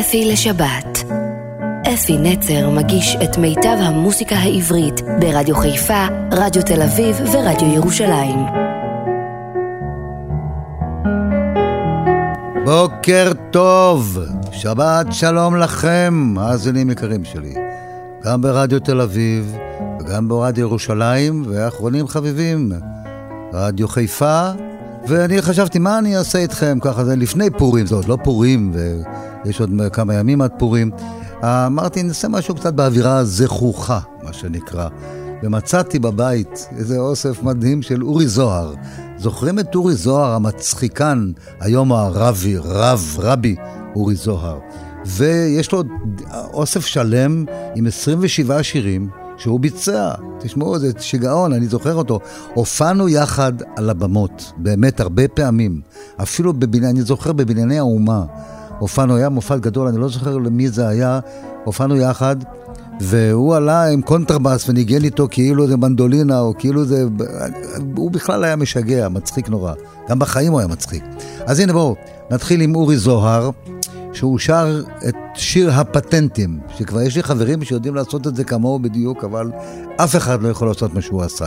אפי לשבת. אפי נצר מגיש את מיטב המוסיקה העברית ברדיו חיפה, רדיו תל אביב ורדיו ירושלים. בוקר טוב, שבת שלום לכם, מאזינים יקרים שלי. גם ברדיו תל אביב וגם ברדיו ירושלים, ואחרונים חביבים, רדיו חיפה, ואני חשבתי, מה אני אעשה איתכם ככה, זה לפני פורים, זה עוד לא פורים, ויש עוד כמה ימים עד פורים. אמרתי, נעשה משהו קצת באווירה זכוכה, מה שנקרא. ומצאתי בבית איזה אוסף מדהים של אורי זוהר. זוכרים את אורי זוהר המצחיקן, היום הרבי, רב, רבי אורי זוהר. ויש לו אוסף שלם עם 27 שירים שהוא ביצע. תשמעו, זה שיגעון, אני זוכר אותו. הופענו יחד על הבמות, באמת הרבה פעמים. אפילו, בבני, אני זוכר בבנייני האומה. הופענו, היה מופע גדול, אני לא זוכר למי זה היה. הופענו יחד, והוא עלה עם קונטרבאס וניגן איתו כאילו זה מנדולינה, או כאילו זה... הוא בכלל היה משגע, מצחיק נורא. גם בחיים הוא היה מצחיק. אז הנה בואו, נתחיל עם אורי זוהר. שהוא שר את שיר הפטנטים, שכבר יש לי חברים שיודעים לעשות את זה כמוהו בדיוק, אבל אף אחד לא יכול לעשות מה שהוא עשה.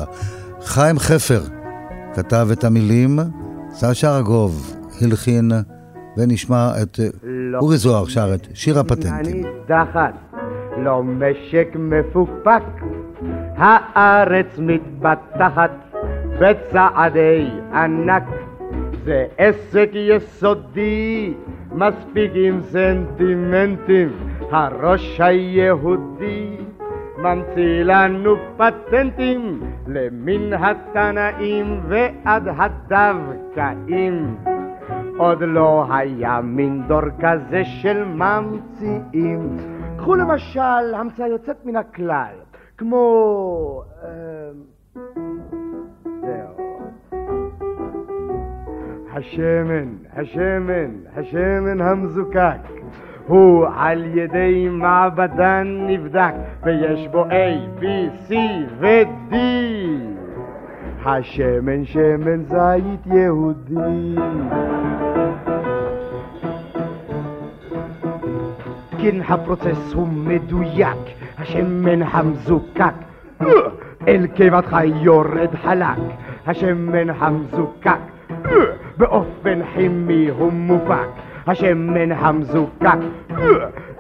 חיים חפר כתב את המילים, סשה ארגוב הלחין, ונשמע את לא אורי זוהר שר את שיר הפטנטים. לא משק מפוקפק, הארץ מתפתחת בצעדי ענק, זה עסק יסודי מספיק עם סנטימנטים, הראש היהודי ממציא לנו פטנטים למן התנאים ועד הדווקאים. עוד לא היה מין דור כזה של ממציאים. קחו למשל המצאה יוצאת מן הכלל, כמו... אה, השמן, השמן, השמן המזוקק הוא על ידי מעבדן נבדק ויש בו A, B, C ו-D השמן שמן זית יהודי. כן הפרוצס הוא מדויק השמן המזוקק. אל קיבתך יורד חלק השמן המזוקק באופן כימי הוא מופק, השמן המזוקק.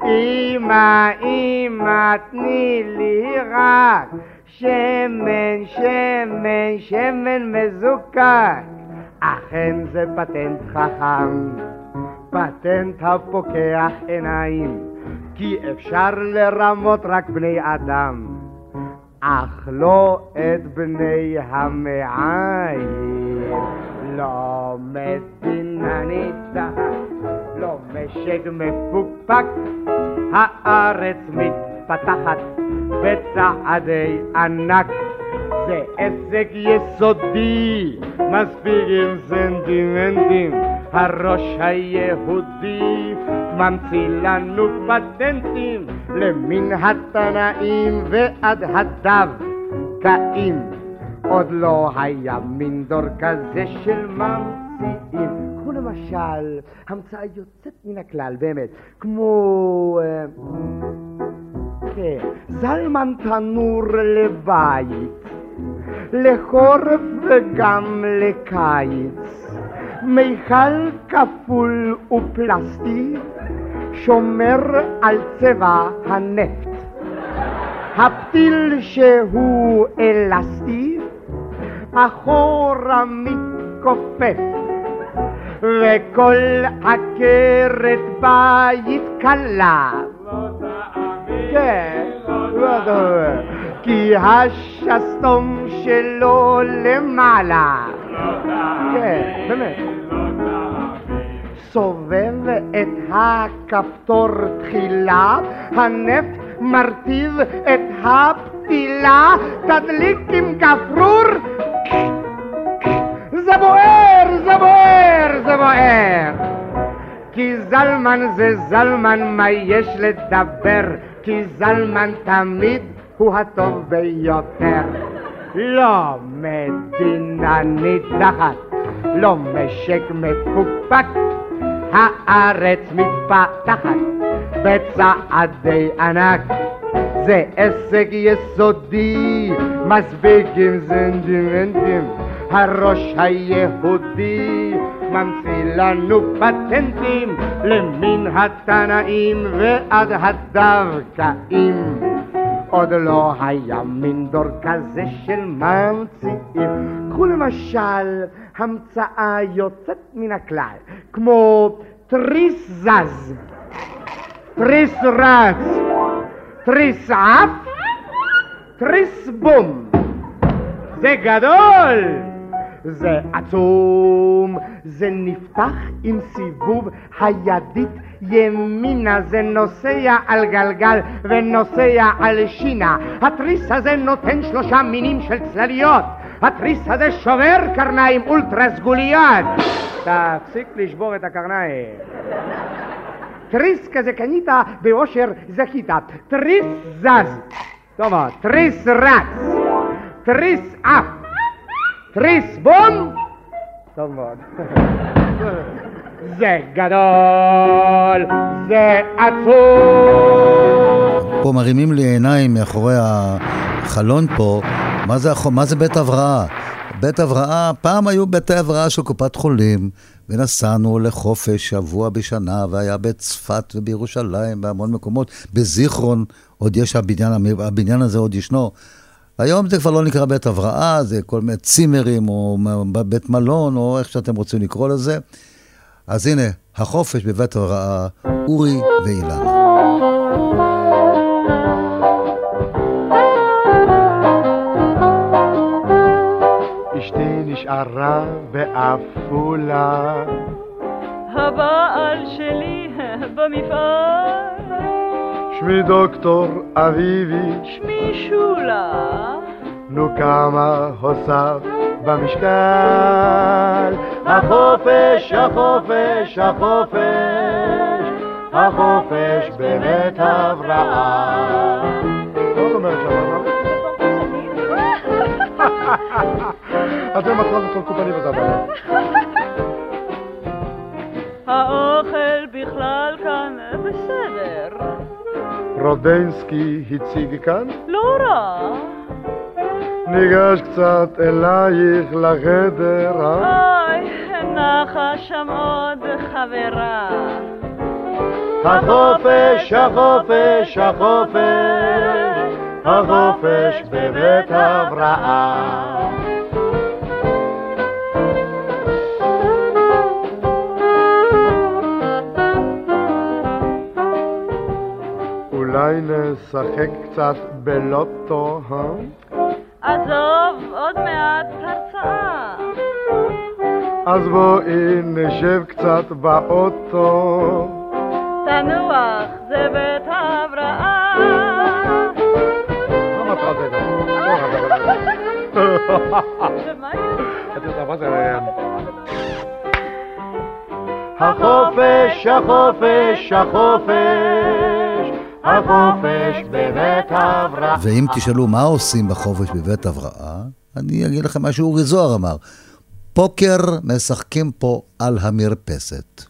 אמא, אמא, תני לי רק שמן, שמן, שמן מזוקק. אכן זה פטנט חכם, פטנט הפוקח עיניים, כי אפשר לרמות רק בני אדם. אך לא את בני המעיים. לא מדינה ניצחת, לא משק מפוקפק, הארץ מתפתחת בצעדי ענק. זה עסק יסודי, מספיק עם סנטימנטים, הראש היהודי ממציא לנו פטנטים למן התנאים ועד הדווקאים. עוד לא היה מין דור כזה של ממציאים. קחו למשל המצאה יוצאת מן הכלל, באמת, כמו... אה, כן, זלמן תנור לבית, לחורף וגם לקיץ, מיכל כפול ופלסטי, שומר על צבע הנפט. הפתיל שהוא אלסטי, אחורה מתכופף, וכל עקרת בית קלה. כן, לא תאמין. כי השסתום שלו למעלה. כן, באמת. סובב את הכפתור תחילה, הנפט מרטיב את הפתילה, תדליק עם גפרור. זה בוער, זה בוער, זה בוער. כי זלמן זה זלמן, מה יש לדבר? כי זלמן תמיד הוא הטוב ביותר. לא מדינה ניצחת, לא משק מפוקפק, הארץ מתפתחת בצעדי ענק. זה עסק יסודי, מספיק עם סנטימנטים הראש היהודי ממציא לנו פטנטים למן התנאים ועד הדווקאים עוד לא היה מין דור כזה של ממציאים. קחו למשל המצאה יוצאת מן הכלל, כמו תריס זז, תריס רץ, תריס עף, תריס בום. זה גדול! זה עצום, זה נפתח עם סיבוב הידית ימינה, זה נוסע על גלגל ונוסע על שינה. התריס הזה נותן שלושה מינים של צלליות. התריס הזה שובר קרניים אולטרה סגוליות. תפסיק לשבור את הקרניים. תריס כזה קנית באושר זכית. תריס זז. טוב. תריס רץ. תריס עף. תריס בום! טוב מאוד. זה גדול, זה עצוב. פה מרימים לי עיניים מאחורי החלון פה, מה זה, מה זה בית הבראה? בית הבראה, פעם היו בתי הבראה של קופת חולים, ונסענו לחופש שבוע בשנה, והיה בצפת ובירושלים, בהמון מקומות. בזיכרון עוד יש הבניין, הבניין הזה עוד ישנו. היום זה כבר לא נקרא בית הבראה, זה כל מיני צימרים, או בית מלון, או איך שאתם רוצים לקרוא לזה. אז הנה, החופש בבית הבראה, אורי ואילנה. אשתי נשארה בעפולה. הבעל שלי במפעל. שמי דוקטור אביבי. שמי שולה. נו כמה הוסף במשקל. החופש, החופש, החופש, החופש בבית הבראה. זאת אומרת שם? אתם עכשיו כל קופני וזבל. האוכל בכלל כאן בסדר. רודנסקי הציג כאן? לא רע. ניגש קצת אלייך לחדר, אה? אוי, נחה שם עוד חברה. החופש, החופש, החופש, החופש בבית הבראה. אולי נשחק קצת בלוטו, אה? עזוב, עוד מעט הרצאה. אז בואי נשב קצת באוטו. תנוח, זה בית ההבראה. מה מטרת זה? ומה יש? את יודעת מה זה? החופש, החופש, החופש, החופש בבית הבראה. ואם תשאלו מה עושים בחופש בבית הבראה, אני אגיד לכם מה שאורי זוהר אמר. פוקר משחקים פה על המרפסת.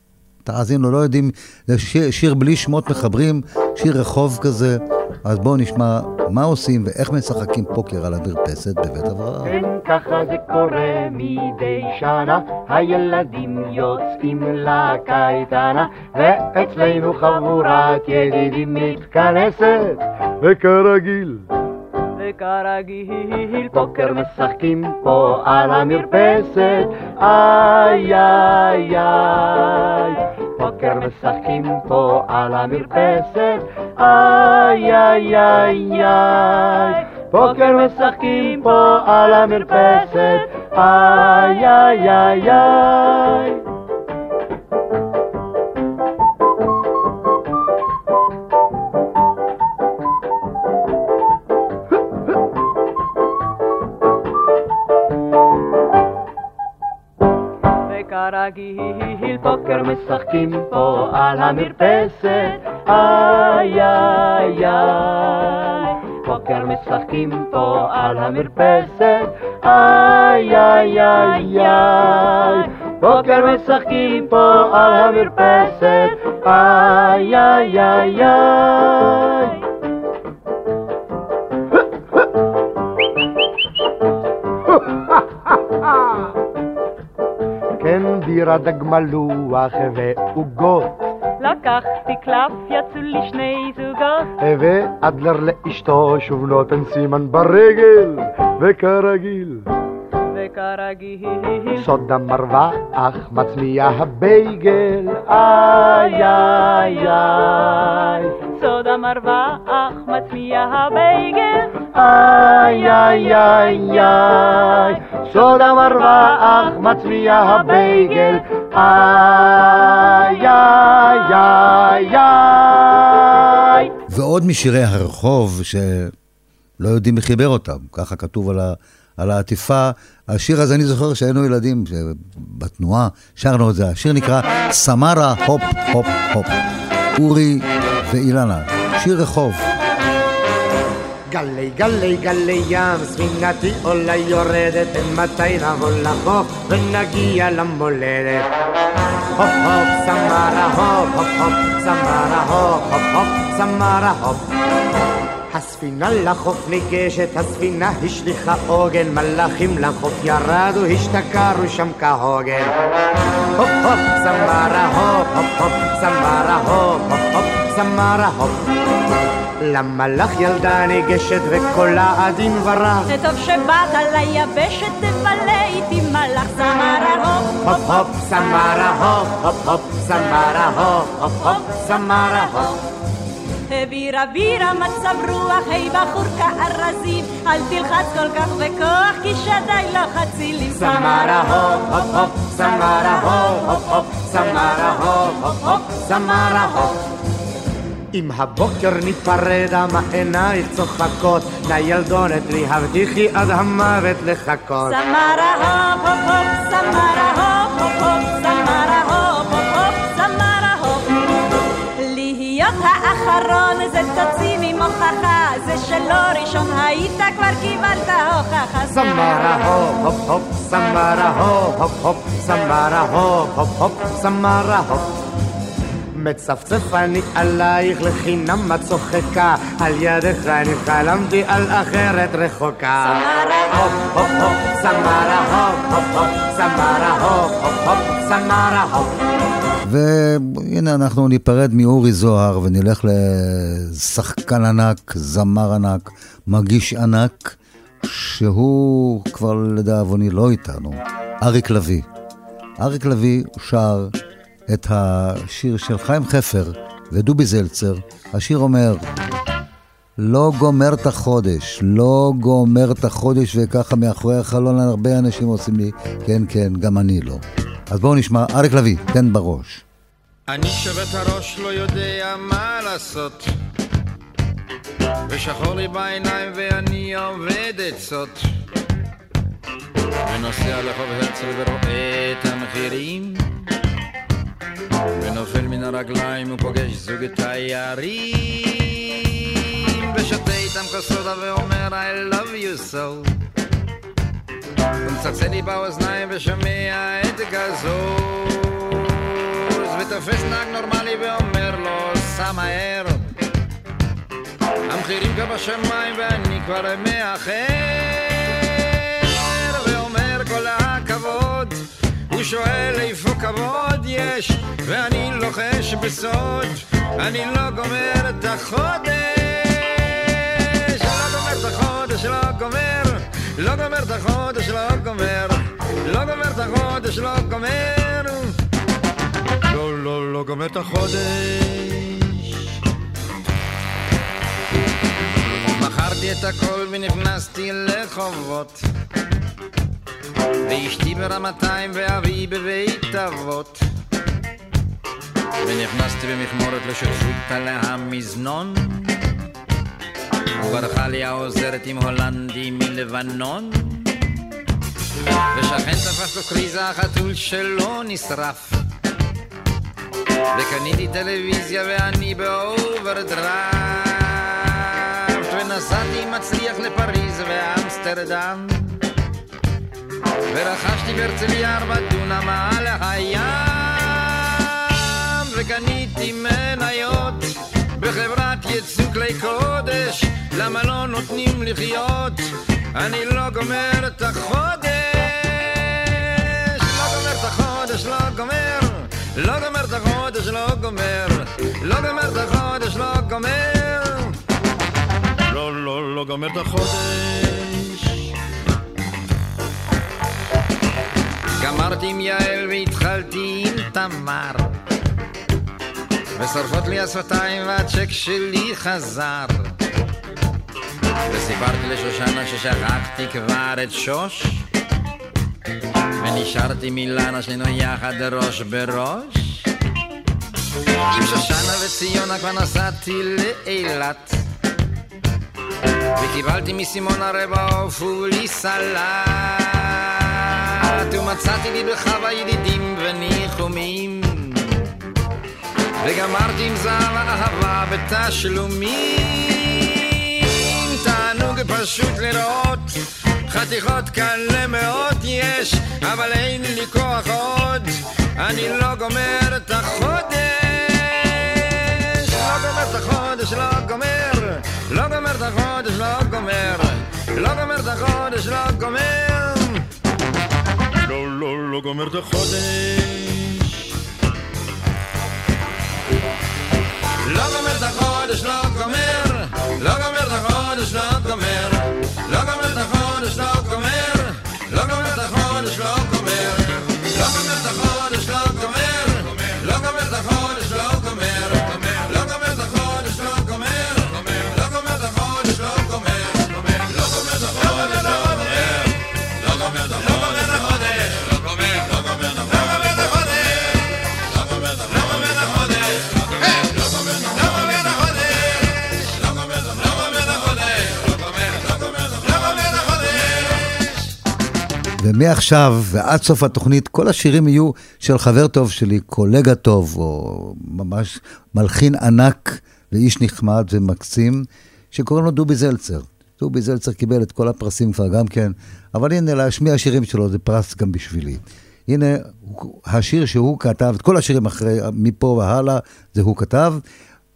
תאזינו, לא יודעים, זה שיר, בלי שמות מחברים, שיר רחוב כזה. אז בואו נשמע מה עושים ואיך משחקים פוקר על המרפסת בבית הבראה. כן, ככה זה קורה מדי שנה, הילדים יוצאים לקייטנה, ואצלנו חבורת ידידים מתכנסת, וכרגיל, וכרגיל פוקר משחקים פה על המרפסת, איי איי איי. פוקר משחקים פה על המרפסת, איי איי איי איי. פוקר משחקים פה על המרפסת, איי איי איי איי. וכרגיל פוקר משחקים פה על המרפסת, איי איי איי. פוקר משחקים פה על המרפסת, איי איי איי איי. בוקר משחקים פה על המרפסת, איי איי איי איי. בירה דג מלוח ועוגות לקחתי קלף, יצאו לי שני זוגות. ואדלר לאשתו שוב נותן סימן ברגל וכרגיל וכרגיל. סוד המרווח מצמיע הבייגל איי איי איי סוד המרווח מצמיע הבייגל. איי איי איי איי סוד המרווח מצמיע הבייגל איי איי איי איי ועוד משירי הרחוב שלא יודעים מי חיבר אותם, ככה כתוב על, ה, על העטיפה. השיר הזה, אני זוכר שהיינו ילדים בתנועה, שרנו את זה. השיר נקרא סמרה הופ הופ הופ. אורי ואילנה, שיר רחוב. גלי גלי גלי ים, ספינתי עולה יורדת, מתי נבוא לחוף ונגיע למולדת. הופ הופ סמרה הופ הופ הופ סמרה הופ הופ הופ סמרה הופ הספינה לחוף ניגשת, הספינה השליכה עוגן, מלאכים לחוף ירדו, השתכרו שם כהוגן. הופ הופ סמרה הופ הופ הופ סמרה הופ הופ הופ סמרה הופ למלאך ילדה ניגשת וקולה עדין זה טוב שבאת ליבשת, תבלה איתי מלאך סמרה הופ הופ הופ סמרה הופ הופ הופ סמרה הופ הופ הופ סמרה הופ בירה בירה מצב רוח, היי בחור כארזים, אל תלחץ כל כך בכוח, כי שדי לא חצילים. סמרה הופ הופ הופ סמרה הופ הופ הופ סמרה הופ הופ הופ סמרה הופ אם הבוקר ניפרד, מה עינייך צוחקות, לילדונת לי הבטיחי עד המוות לחכות. סמרה הופ הופ הופ, סמרה הופ הופ הופ, סמרה הופ הופ הופ, סמרה הופ. להיות האחרון זה תוציא ממוחך, זה שלא ראשון היית כבר קיבלת הוכחה. סמרה הופ הופ הופ, סמרה הופ הופ הופ, סמרה הופ הופ הופ, סמרה הופ. מצפצף אני עלייך לחינם את צוחקה, על ידך אני חלמתי על אחרת רחוקה. הופ הופ הופ, סמרה הופ הופ הופ, סמרה הופ הופ הופ, סמרה הופ. והנה אנחנו ניפרד מאורי זוהר ונלך לשחקן ענק, זמר ענק, מגיש ענק, שהוא כבר לדאבוני לא איתנו, אריק לביא. אריק לביא שר את השיר של חיים חפר ודובי זלצר. השיר אומר, לא גומר את החודש, לא גומר את החודש, וככה מאחורי החלון הרבה אנשים עושים לי, כן, כן, גם אני לא. אז בואו נשמע, אריק לביא, תן בראש. אני שובת הראש לא יודע מה לעשות ושחור לי בעיניים ואני עובד עצות ונוסע לחוב הרצל ורואה את המחירים ונופל מן הרגליים ופוגש זוג תיירים. ושותה איתם כוסודה ואומר I love you so. ומצלצל לי באוזניים ושומע את גזוז ותופס נהג נורמלי ואומר לו סע מהר. המחירים כבר בשמיים ואני כבר מאחר ואומר כל הכבוד הוא שואל איפה כבוד יש? ואני לוחש בסוד אני לא גומר את החודש. לא גומר את החודש לא גומר. לא גומר את החודש לא גומר. לא גומר את החודש לא גומר. לא לא לא גומר את החודש. מכרתי את הכל ונכנסתי לחובות ואשתי ברמתיים ואבי בבית אבות. ונכנסתי במכמורת לשותפות על המזנון. וברכה לי העוזרת עם הולנדי מלבנון. ושכן תפס לו קריזה החתול שלו נשרף. וקניתי טלוויזיה ואני באוברדרפט ונסעתי מצליח לפריז ואמסטרדם ורכשתי בהרצליה ארבע דונם על הים וקניתי מניות בחברת יצוא כלי קודש. למה לא נותנים לחיות? אני לא גומר את החודש. לא גומר את החודש לא גומר. לא גומר את החודש לא גומר. לא גומר את החודש לא גומר. לא לא לא גומר את החודש גמרתי עם יעל והתחלתי עם תמר. ושורפות לי השפתיים והצ'ק שלי חזר. וסיפרתי לשושנה ששכחתי כבר את שוש ונשארתי מילנה שנינו יחד ראש בראש. עם שושנה וציונה כבר נסעתי לאילת וקיבלתי מסימונה רבע עוף ובלי סלט ומצאתי לי בחווה ידידים וניחומים. וגמרתי עם זהב האהבה בתשלומים. תענוג פשוט לראות חתיכות כאלה מאוד יש אבל אין לי כוח עוד. אני לא גומר את החודש. לא גומר את החודש, לא גומר. לא גומר את החודש, לא גומר. לא גומר את החודש, לא גומר לא, לא גומר את החודש לא גומר את החודש, לא גומר לא גומר את החודש, לא גומר לא גומר את החודש, לא גומר לא גומר את החודש, לא גומר ומעכשיו ועד סוף התוכנית, כל השירים יהיו של חבר טוב שלי, קולגה טוב, או ממש מלחין ענק ואיש נחמד ומקסים, שקוראים לו דובי זלצר. דובי זלצר קיבל את כל הפרסים כבר גם כן, אבל הנה, להשמיע שירים שלו זה פרס גם בשבילי. הנה, השיר שהוא כתב, את כל השירים אחרי, מפה והלאה, זה הוא כתב.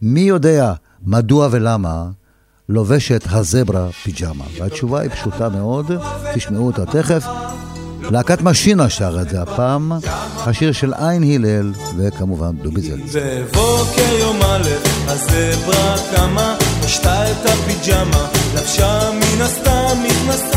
מי יודע מדוע ולמה לובשת הזברה פיג'מה? והתשובה היא פשוטה מאוד, תשמעו אותה תכף. להקת משינה שר את זה הפעם, השיר של עין הלל, וכמובן דובי זלצר. בבוקר יום א', הזברה קמה, פשטה את הפיג'מה, לבשה מן הסתם מכנסיים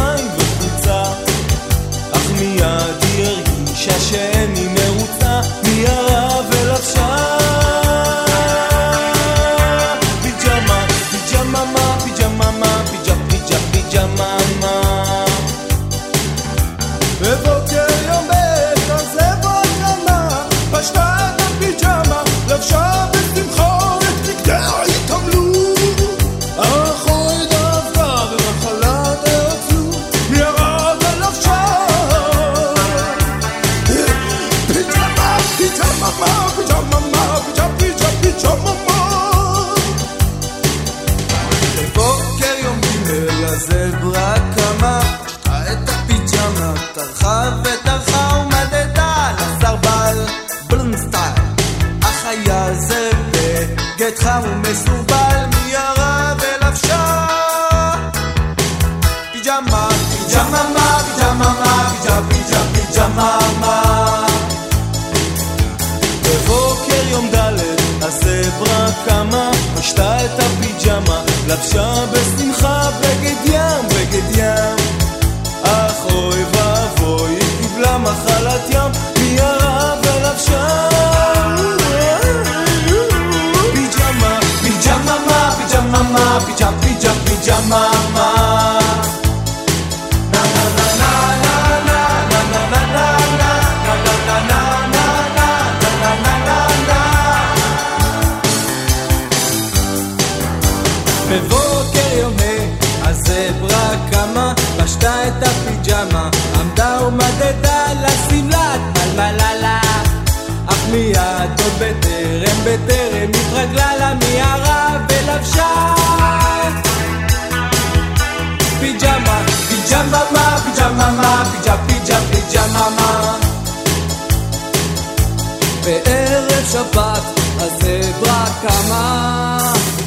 שבת הזברה קמה,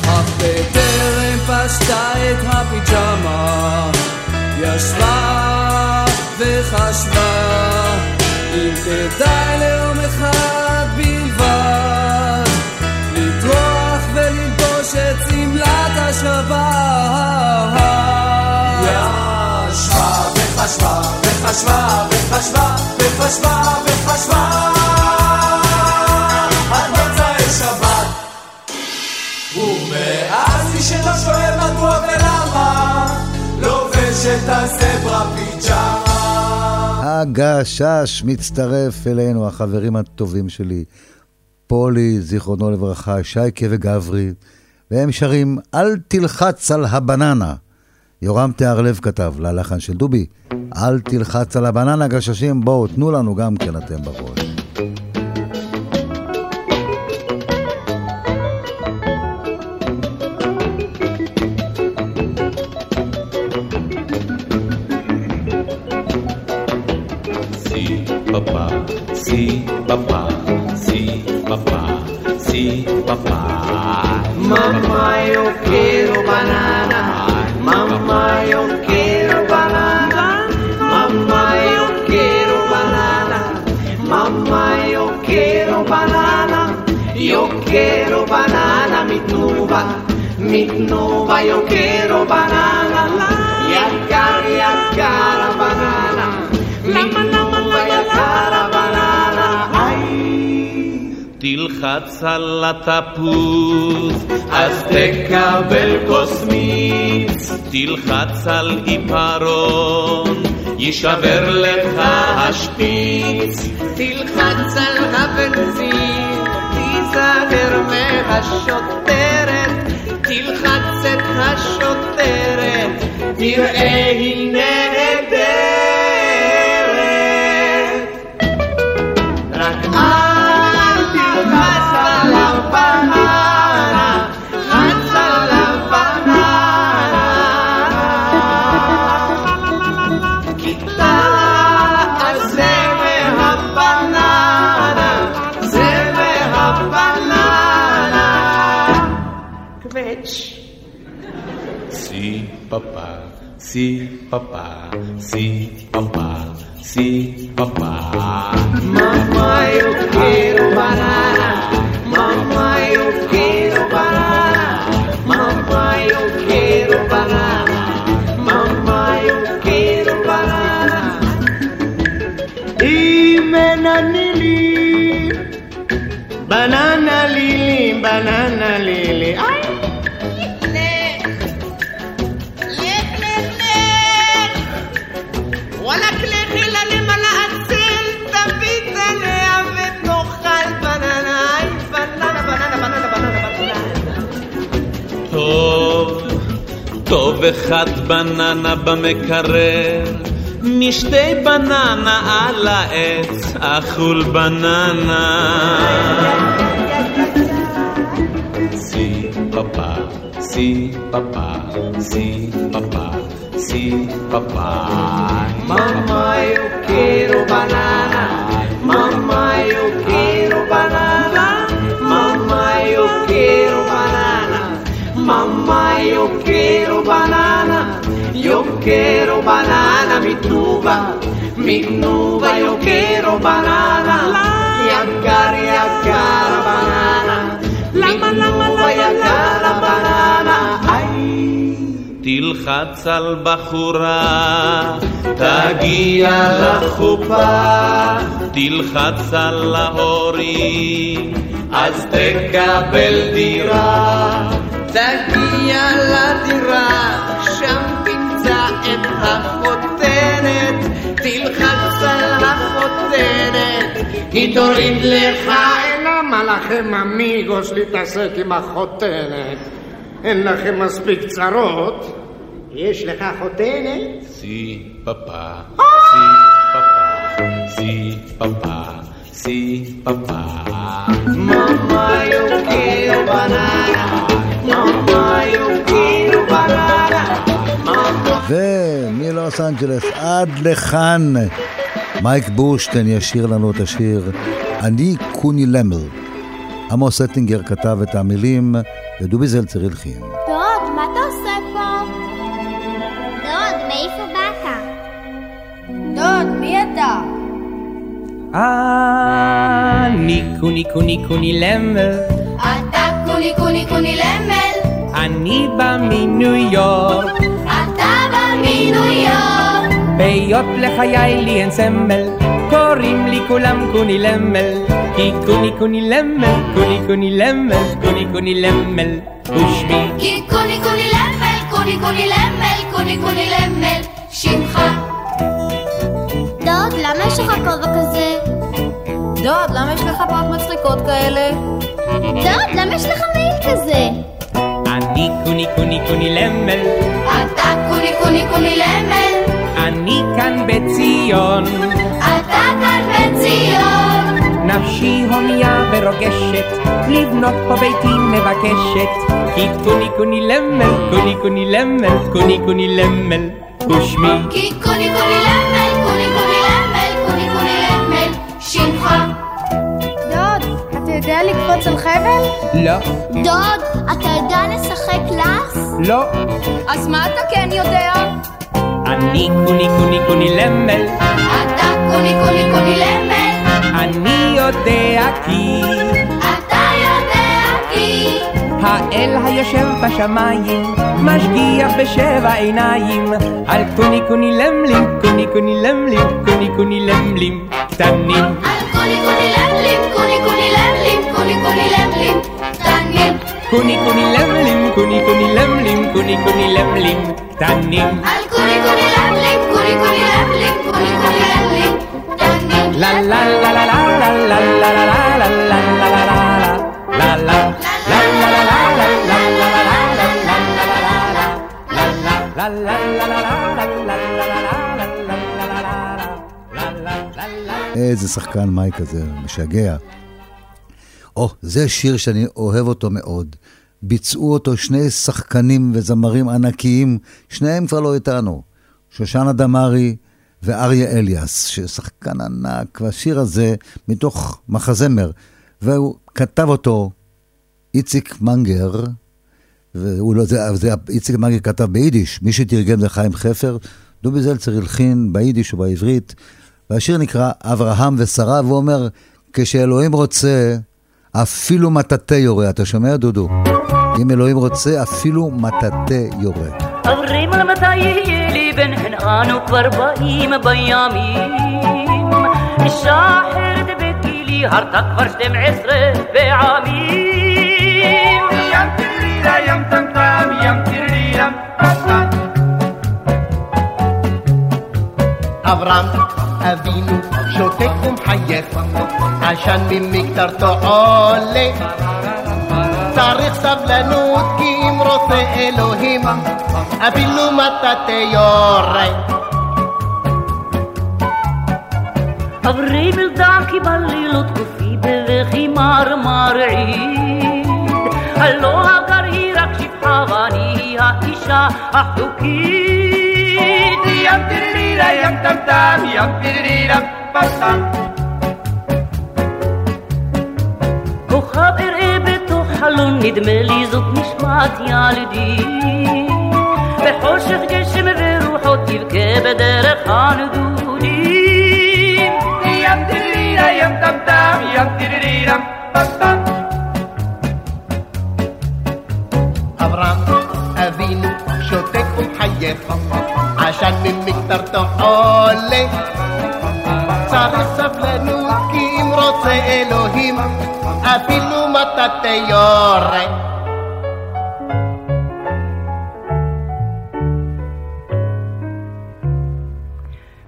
אך בטרם פשטה את הפיג'מה, ישבה וחשבה, אם כדאי ליום אחד בלבד, לטרוח וללבוש את שמלת השבת. ישבה וחשבה וחשבה וחשבה וחשבה וחשבה הגשש מצטרף אלינו, החברים הטובים שלי, פולי, זיכרונו לברכה, שייקה וגברי, והם שרים "אל תלחץ על הבננה". יורם תיארלב כתב, ללחן של דובי, אל תלחץ על הבננה גששים, בואו, תנו לנו גם כן אתם בראש. Papá, si papá, si papá. Mamá, yo quiero banana. Mamá, yo quiero banana. Mamá, yo quiero banana. Mamá, yo quiero banana. Yo quiero banana, mi tnuba. Mi tnuba, yo quiero banana. תלחץ על התפוז, אז תקבל כוס מיץ. תלחץ על עיפרון, יישבר לך השפיץ. תלחץ על הבנזין, תיזהר מהשוטרת, תלחץ את השוטרת, תראה היא si papá, si papá, si papá. Mamá, yo quiero banana. Mamá, yo quiero banana. Mamá, yo quiero banana. Mamá, yo quiero banana. Imena lili. Banana lili, banana lili. Ay. טוב אחד בננה במקרר, משתי בננה על העץ, אכול בננה. Si papá, si papá, si papá, si papá. Mamá, yo quiero banana. quiero banana, mi tuba. Mi tuba, yo quiero banana. Yakar, yakar, banana. Mi tuba, yakar, banana. Ay. תלחץ על בחורה, תגיע לחופה, תלחץ על ההורים, אז תקבל דירה. תגיע לדירה, שם תמצא את החותנת, תלחץ על החותנת, היא תוריד לך אין למה לכם אמיגוס להתעסק עם החותנת? אין לכם מספיק צרות? יש לך חותנת? Si papá, si papá, si papá, si papá. Mamá, yo quiero banana. Mamá, ומלוס אנג'לס עד לכאן, מייק בורשטיין ישיר לנו את השיר "אני קוני למל". עמוס אטינגר כתב את המילים ודובי זלצר הלחין. דוד, מה אתה עושה פה? דוד, מאיפה באת? דוד, מי אתה? אני קוני קוני קוני למל, אתה קוני קוני קוני למל, אני בא מניו יורק, יורק. בהיות לחיי לי אין סמל, קוראים לי כולם קוני למל, כי קוני קוני למל, קוני קוני למל, קוני קוני למל, ושמי כי קוני קוני למל, קוני קוני למל, קוני קוני למל, שמך. דוד, למה יש לך כובע כזה? דוד, למה יש לך פאות מצחיקות כאלה? דוד, למה יש לך מעיל כזה? אני קוני קוני קוני למל, אתה קוני קוני קוני למל, אני כאן בציון, אתה כאן בציון. נפשי הומיה ורוגשת, לבנות פה ביתי מבקשת, כי קוני קוני למל, קוני קוני למל, קוני קוני למל, ושמי. כי קוני קוני למל, יודע לקפוץ על חבל? לא, דוד, אתה יודע לשחק קלאס? לא, אז מה אתה כן יודע? אני קוני קוני קוני למל, אתה קוני קוני קוני למל, אני יודע כי. אתה יודע כי. האל היושב בשמיים משגיח בשבע עיניים. על קוני קוני למלים, קוני קוני למלים, קוני קוני למלים קטנים. על קוני קוני למלים, קוני קוני קוני קוני למלים. קוני קוני למלים, קוני קוני למלים, קטנים על קוני קוני למלים, קוני קוני למלים, קוני קוני למלים, קטנים. לה לה לה לה לה לה לה לה לה לה לה לה לה לה לה לה לה איזה שחקן מייק הזה, משגע. או, זה שיר שאני אוהב אותו מאוד. ביצעו אותו שני שחקנים וזמרים ענקיים, שניהם כבר לא איתנו. שושנה דמארי ואריה אליאס, ששחקן ענק, והשיר הזה מתוך מחזמר, והוא כתב אותו איציק מנגר, והוא לא, זה, זה איציק מנגר כתב ביידיש, מי שתרגם זה חיים חפר, דובי זלצר הלחין ביידיש ובעברית, והשיר נקרא אברהם ושרה, והוא אומר, כשאלוהים רוצה, אפילו מטאטא יורה. אתה שומע, דודו? אם אלוהים רוצה, אפילו מטאטא יורה. אומרים על לי הן אנו כבר באים בימים שחר דבקילי הרתה כבר 12 פעמים ים טרירה ים טמטם ים טרירה אברהם אבינו שותק ומחייך, עשן ממקטרתו עולה. צריך סבלנות כי אם רוצה אלוהים, אפילו מטאטא יורה. אברי בלדקי בלילות גופי בבכי מרמרעית הלא הגר היא רק שפחה ואני האישה החוקית ים טרירה ים טמטם ים טרירה פסטם כוכב אראה בתוך חלון נדמה לי זאת נשמת ילדי בחושך גשם ורוחות תבכה בדרך הנדודים. ים טרירה ים טמטם ים טרירה פסטם אברהם אבינו שותק ומחייך, עשן ממקטרתו עולה. יורה.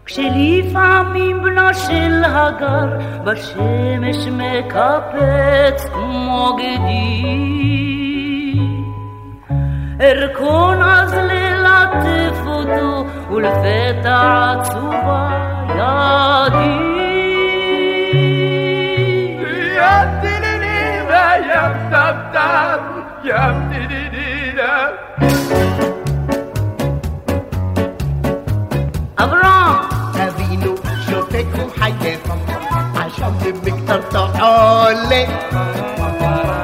כשלפעמים בנו של הגר בשמש מקפץ כמו גדי ארכון אז ללטף אותו ולפתע עצובה ידי يا تاب تاب يا مدينة أبرام أبينو شوفك وحياتك عشان لمك ترتعالي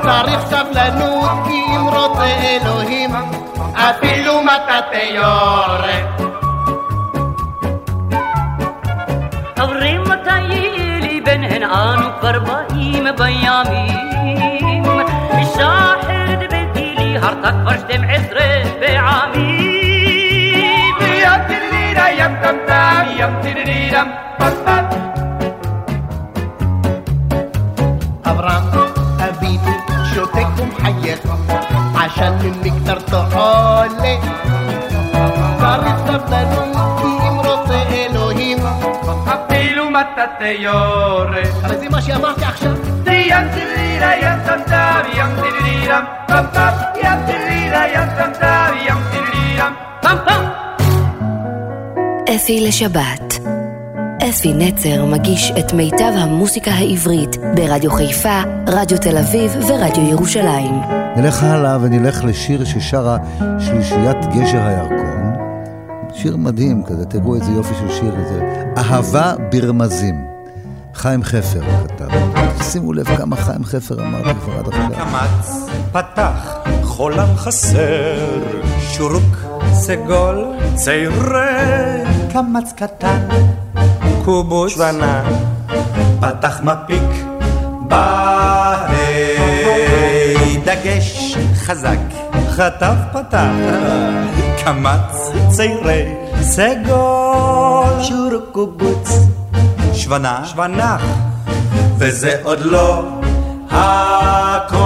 تاريخ سبلانوت كي مرات إلهيم أفيلو ما تتياري أبريم متايلي بنهن آنو قربائي مبيامي ביתי לי הרתה כבר שתים עשרה פעמים ים טירירה ים טם טם ים טירירה פם פם אברהם אבינו שותק ומחייך עשן ממקטרתו עולה צריך סבלנות כי אם רוצה אלוהים אפילו מטאטא יורה הרי זה אפי לשבת. אפי נצר מגיש את מיטב המוסיקה העברית ברדיו חיפה, רדיו תל אביב ורדיו ירושלים. נלך הלאה ונלך לשיר ששרה שלישיית גשר הירקון. שיר מדהים כזה, תראו איזה יופי של שיר זה. אהבה ברמזים. חיים חפר כתב. שימו לב כמה חיים חפר כבר עד עכשיו. קמץ פתח חולם חסר שורוק סגול צעירי קמץ קטן קובוש ונה פתח מפיק בהי דגש חזק. חטף פתח קמץ צעירי סגול. שורוק קובוץ. שוונה שוונח וזה עוד לא הכל.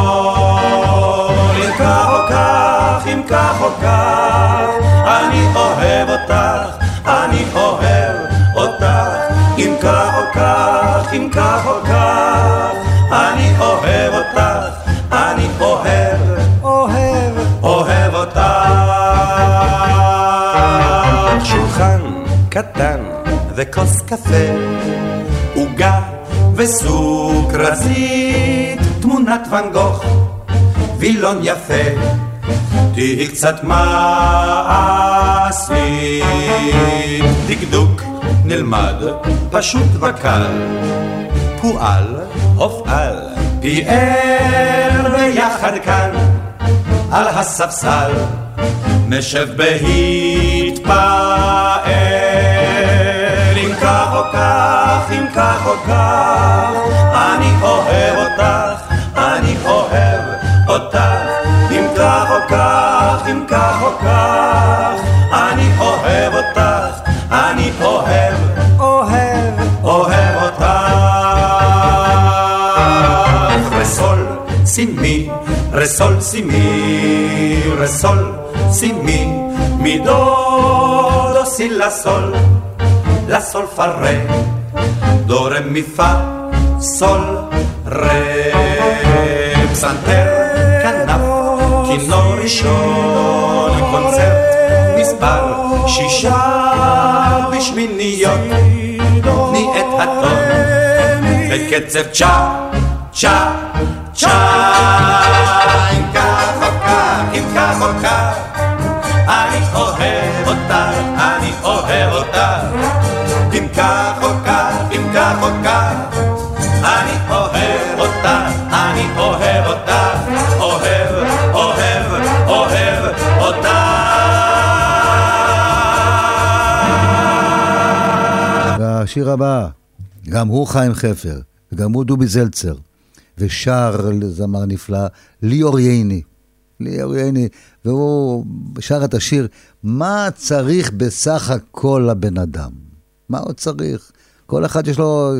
אם כך או כך, אם כך או כך, אני אוהב אותך, אני אוהב אותך. אם כך או כך, אם כך או כך, אני אוהב אותך, אני אוהב, אוהב, אוהב אותך. שולחן קטן וכוס קפה, וסוכרזית, תמונת ואן גוך, וילון יפה, תהי קצת מעשית. דקדוק נלמד, פשוט וקל, פועל, הופעל, פיאר ביחד כאן, על הספסל, נשב בהתפאר. כך, או כך, אני אוהב אותך, אני אוהב אותך. אם כך או כך, אם כך או כך, אני אוהב אותך, אני אוהב, אוהב, אוהב אותך. רסול, סימי, רסול, סימי, רסול, סימי, מידו, דו, סי, לה, סול. la sol fa re mi fa, sol re, פסנתר, כנף, כינור ראשון, קונצרט, מספר שישה בשמיניות, תני את הטון, בקצב צ'ה, צ'ה, צ'ה, אם כך או כך, אם כך או כך, אני אוהב אותך, אני אוהב אותך. אם כך כך, או כך, אני אוהב אותך, אני אוהב אותך, אוהב, אוהב, אוהב אותך. והשיר הבא, גם הוא חיים חפר, וגם הוא דובי זלצר, ושר זמר נפלא, ליאור ייני. ליאור ייני, והוא שר את השיר, מה צריך בסך הכל לבן אדם? מה עוד צריך? כל אחד יש לו,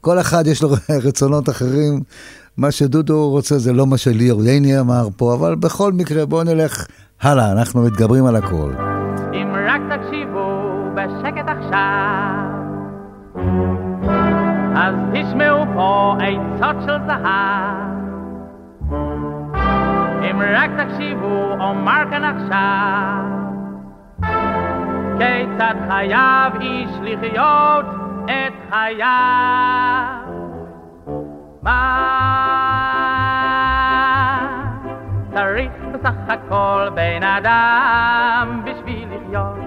כל אחד יש לו רצונות אחרים. מה שדודו רוצה זה לא מה שליאור ייני אמר פה, אבל בכל מקרה בואו נלך הלאה, אנחנו מתגברים על הכל. אם רק תקשיבו בשקט עכשיו, אז תשמעו פה עצות של זהב. אם רק תקשיבו, אומר כאן עכשיו, כיצד חייב איש לחיות את חייו. מה צריך בסך הכל בן אדם בשביל לחיות?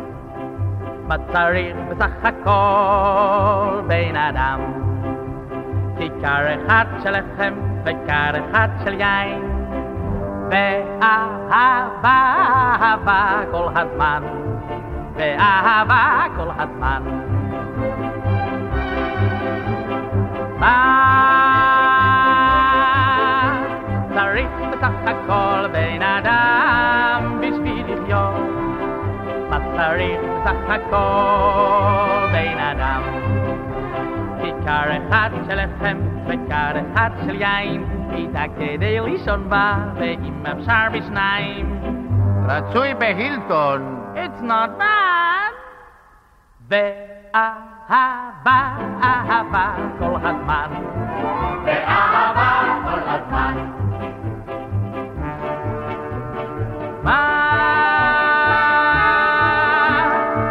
מה צריך בסך הכל בן אדם? כיכר אחד של לחם וכר אחד של יין ואהבה, אהבה כל הזמן ואהבה כל הזמן מה צריך בסך הכל בן אדם בשביל לחיות? מה צריך בסך הכל בן אדם? כיכר אחד של לחם וכר אחד של יין מיטה כדי לישון בה ואם אפשר בשניים רצוי בהילטון. It's not bad ואהבה, אהבה כל הזמן ואהבה כל הזמן מה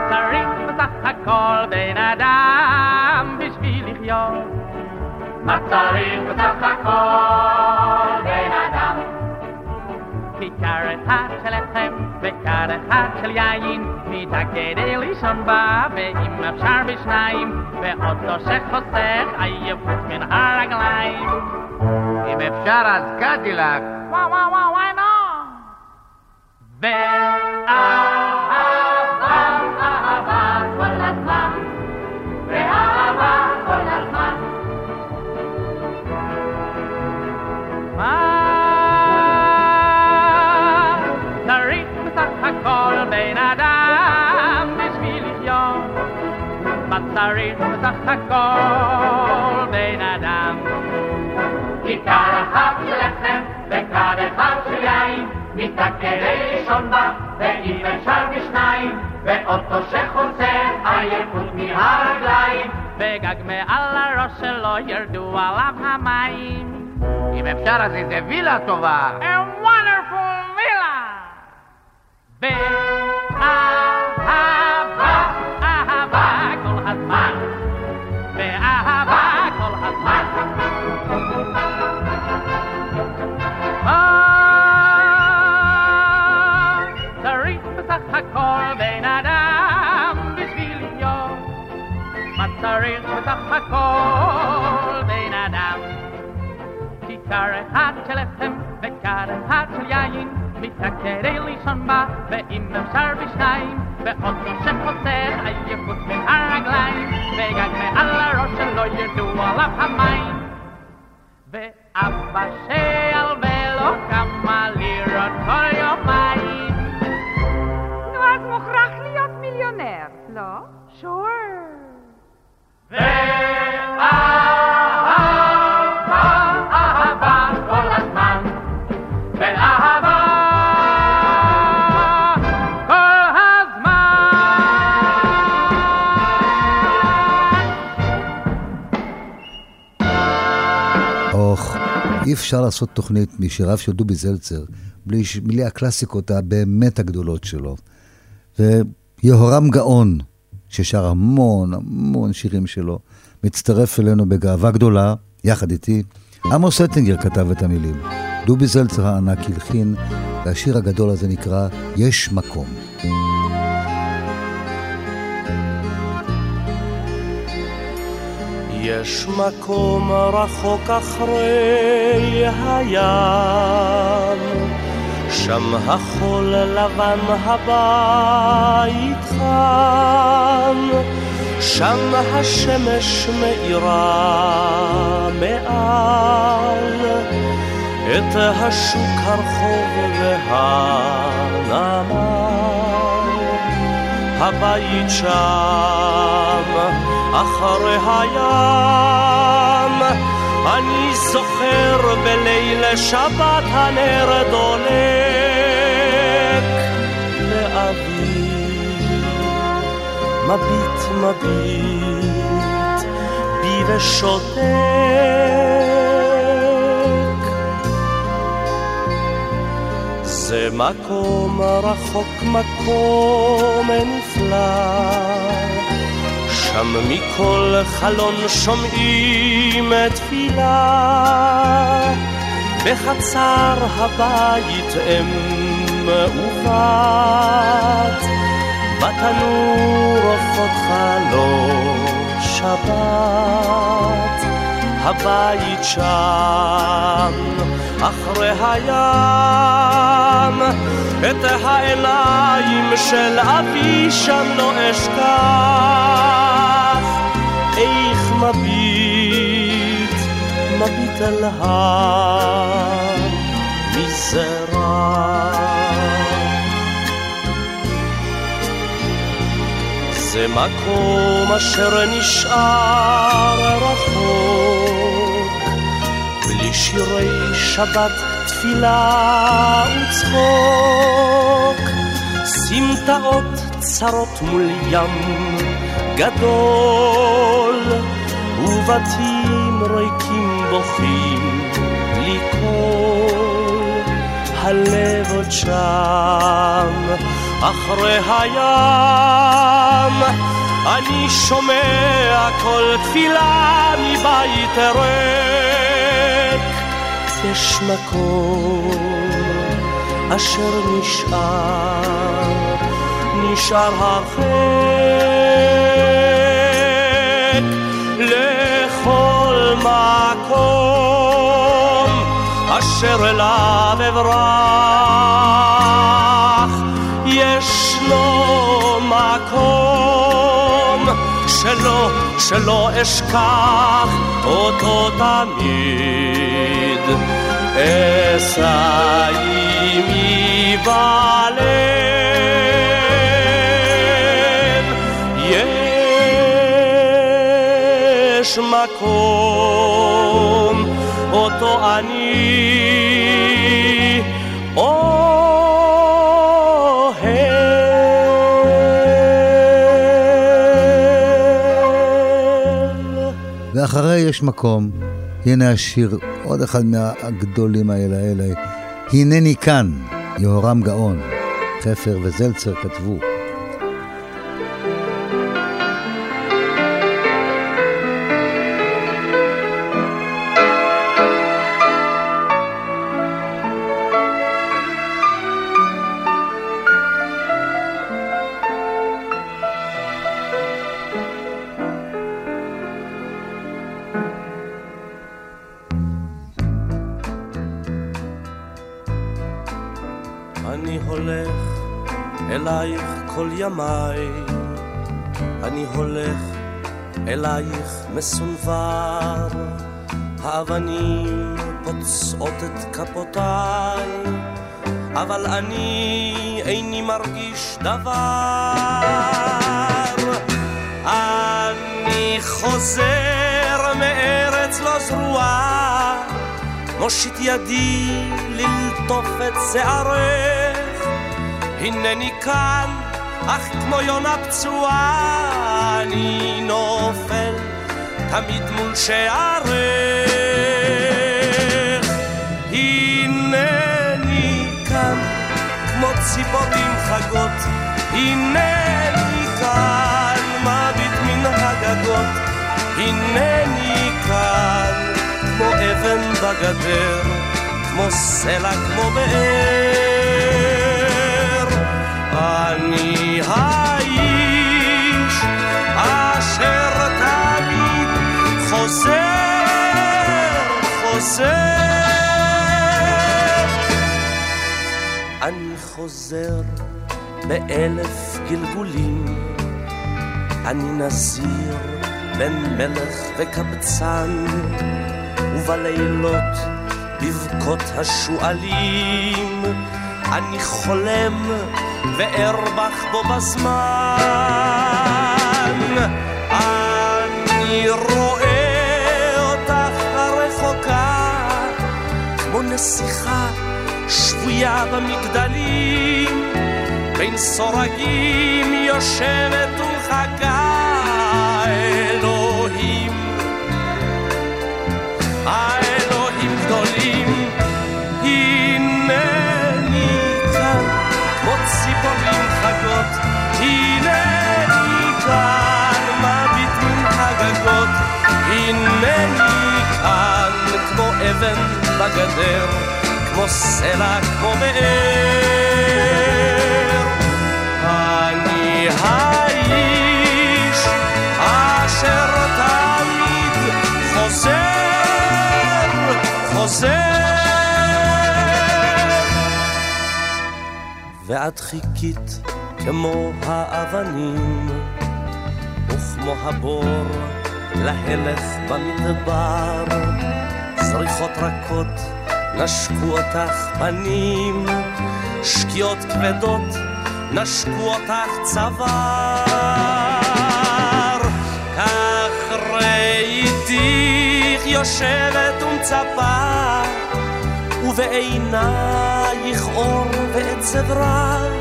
צריך בסך הכל בן אדם בשביל לחיות? מה צריך בסך הכל בן אדם? כיכר אחד של לחם וכר אחד של יין כדי לישון בה ואם אפשר בשניים ואוטו שחוסך עייפות מן הרגליים אם אפשר אז קדילק. וואו וואו וואו וואי לא ואהבה אדם? כיכר אחת של לחם וכד אחד של יין כדי לישון בה ואם אפשר בשניים ואוטו שחוצה עייפות מהרגליים וגג מעל הראש שלו ירדו עליו המים אם אפשר אז איזה וילה טובה. A wonderful villa! ואהבה, וכר אחד של יין מיטה כדי לישון בה ואם אפשר בשניים ואוטו שחוסך עייפות מן הרגליים וגג מעל הראש שלו ירדו עליו המים ואבא אי אפשר לעשות תוכנית משיריו של דובי זלצר בלי, בלי הקלאסיקות הבאמת הגדולות שלו. ויהורם גאון, ששר המון המון שירים שלו, מצטרף אלינו בגאווה גדולה, יחד איתי. עמוס אטינגר כתב את המילים. דובי זלצר הענק הלחין, והשיר הגדול הזה נקרא "יש מקום". יש מקום רחוק אחרי הים, שם החול לבן הבית חם, שם השמש מאירה מעל. את השוק, הרחוב והנמל. הבית שם, אחרי הים, אני זוכר בליל שבת הנר דולק לאבי, מביט מביט בי ושותק. זה מקום רחוק, מקום נפלא, שם מכל חלון שומעים תפילה. בחצר הבית אם ובת, בתנור עופות חלום שבת. הבית שם, אחרי הים, את העיניים של אבי שם לא אשכח, איך מביט, מביט אל המזרח. זה מקום אשר נשאר שירי שבת, תפילה וצחוק, סמטאות צרות מול ים גדול, ובתים ריקים בוכים בלי קול, הלב עוד שם. אחרי הים. אני שומע כל תפילה מבית ריק יש מקום אשר נשאר נשאר הרחק לכל מקום אשר אליו אברח. ישנו מקום שלא, שלא אשכח אותו תמיד. אשא עימי בלב, יש מקום אותו אני יש מקום, הנה השיר, עוד אחד מהגדולים האלה, האלה, הנני כאן, יהורם גאון, חפר וזלצר כתבו. אני איני מרגיש דבר. אני חוזר מארץ לא זרועה, מושיט ידי ללטוף את שערך, הנני כאן אך כמו יונה פצועה אני נופל תמיד מול שערך. ציפורים חגות, הנני כאן מביט מן הגגות, הנני כאן כמו אבן בגדר, כמו סלע כמו באר. אני האיש אשר תמיד חוזר, חוזר. חוזר באלף גלגולים, אני נזיר בין מלך וקבצן, ובלילות בבכות השועלים, אני חולם וארבח בו בזמן. אני רואה אותך הרחוקה, כמו נסיכה שבויה במגדלים, בין סורגים יושבת ומחכה אלוהים. האלוהים גדולים, הנני כאן. כמו ציפורים חגות, הנני כאן מביט מן הגגות, הנני כאן כמו אבן בגדר, כמו סלע כמו באר. אני האיש אשר תמיד חוזר, חוזר. ואת חיכית כמו האבנים וכמו הבור להלך במדבר, זריחות רכות נשקו אותך פנים, שקיעות כבדות נשקו אותך צוואר. כך ראיתיך יושבת ומצפה, ובעינייך אור ועצב רב.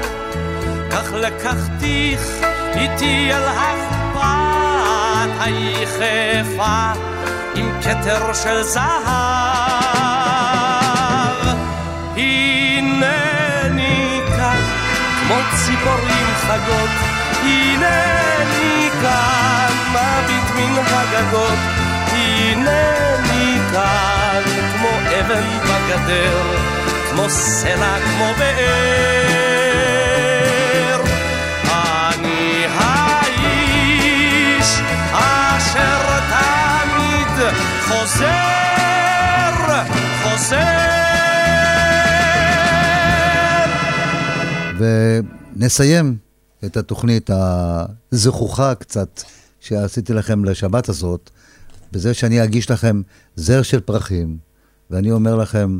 כך לקחתיך איתי אל החפת היחפה עם כתר של זהב. ציפורים חגות, הנני כאן מביט מן הגגות, הנני כאן כמו אבן בגדר, כמו סלע, כמו באר. אני האיש אשר תמיד חוזר, חוזר. ונסיים את התוכנית הזכוכה קצת שעשיתי לכם לשבת הזאת, בזה שאני אגיש לכם זר של פרחים, ואני אומר לכם,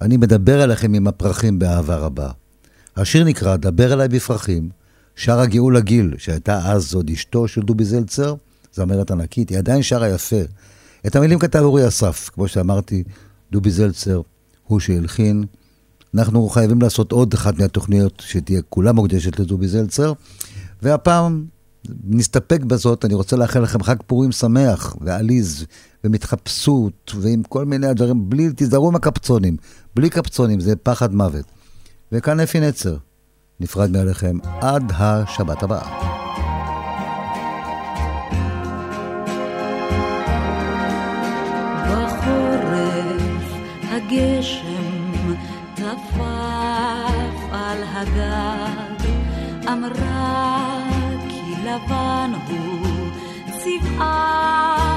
אני מדבר אליכם עם הפרחים באהבה רבה. השיר נקרא "דבר אליי בפרחים", שרה גאולה גיל, שהייתה אז עוד אשתו של דובי זלצר, זמרת ענקית, היא עדיין שרה יפה. את המילים כתב אורי אסף, כמו שאמרתי, דובי זלצר הוא שהלחין. אנחנו חייבים לעשות עוד אחת מהתוכניות שתהיה כולה מוקדשת לדובי זלצר, והפעם נסתפק בזאת, אני רוצה לאחל לכם חג פורים שמח ועליז ומתחפשות ועם כל מיני דברים, בלי, תיזהרו עם הקפצונים, בלי קפצונים, זה פחד מוות. וכאן אפי נצר, נפרד מעליכם עד השבת הבאה. בחורף הגשם הגג, אמרה כי לבן הוא צבעה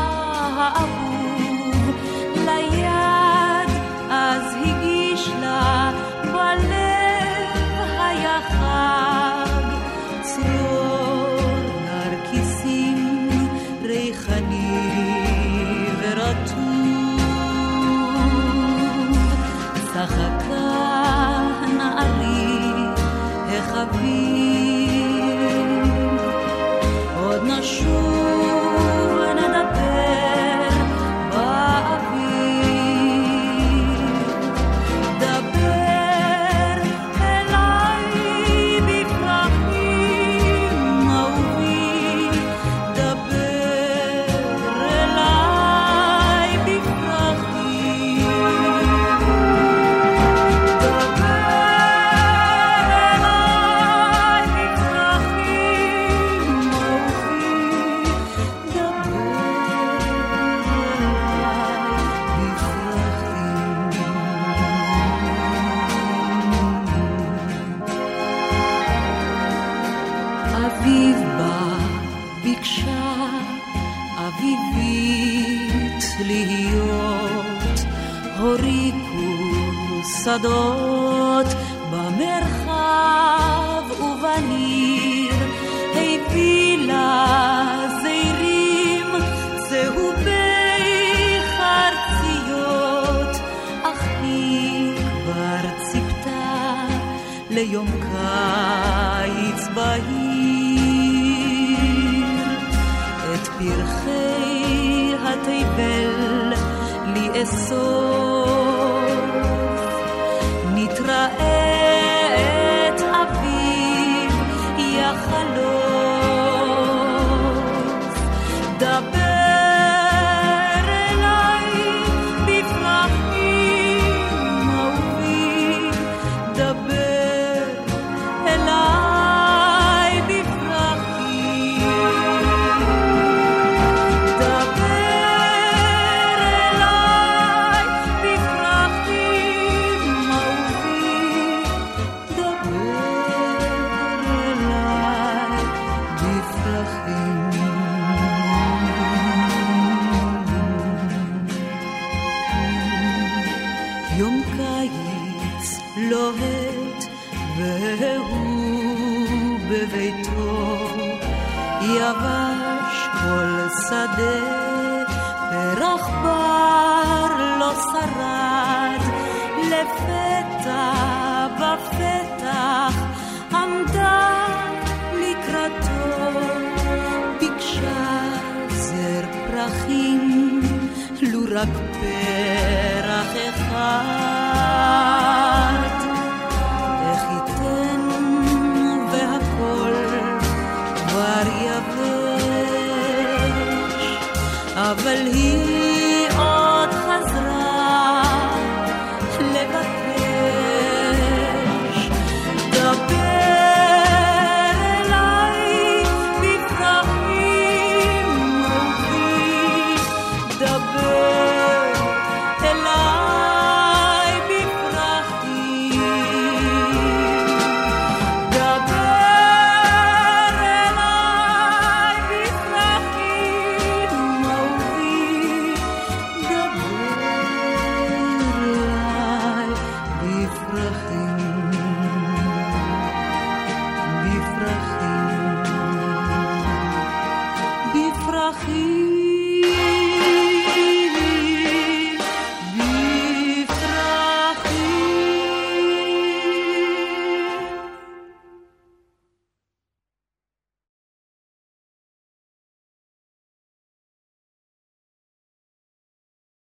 多。יבש כל שדה פרח בר לא שרד. לפתע בפתח עמדה לקראתו ביקשה זר פרחים לו רק פרח אחד אבל היא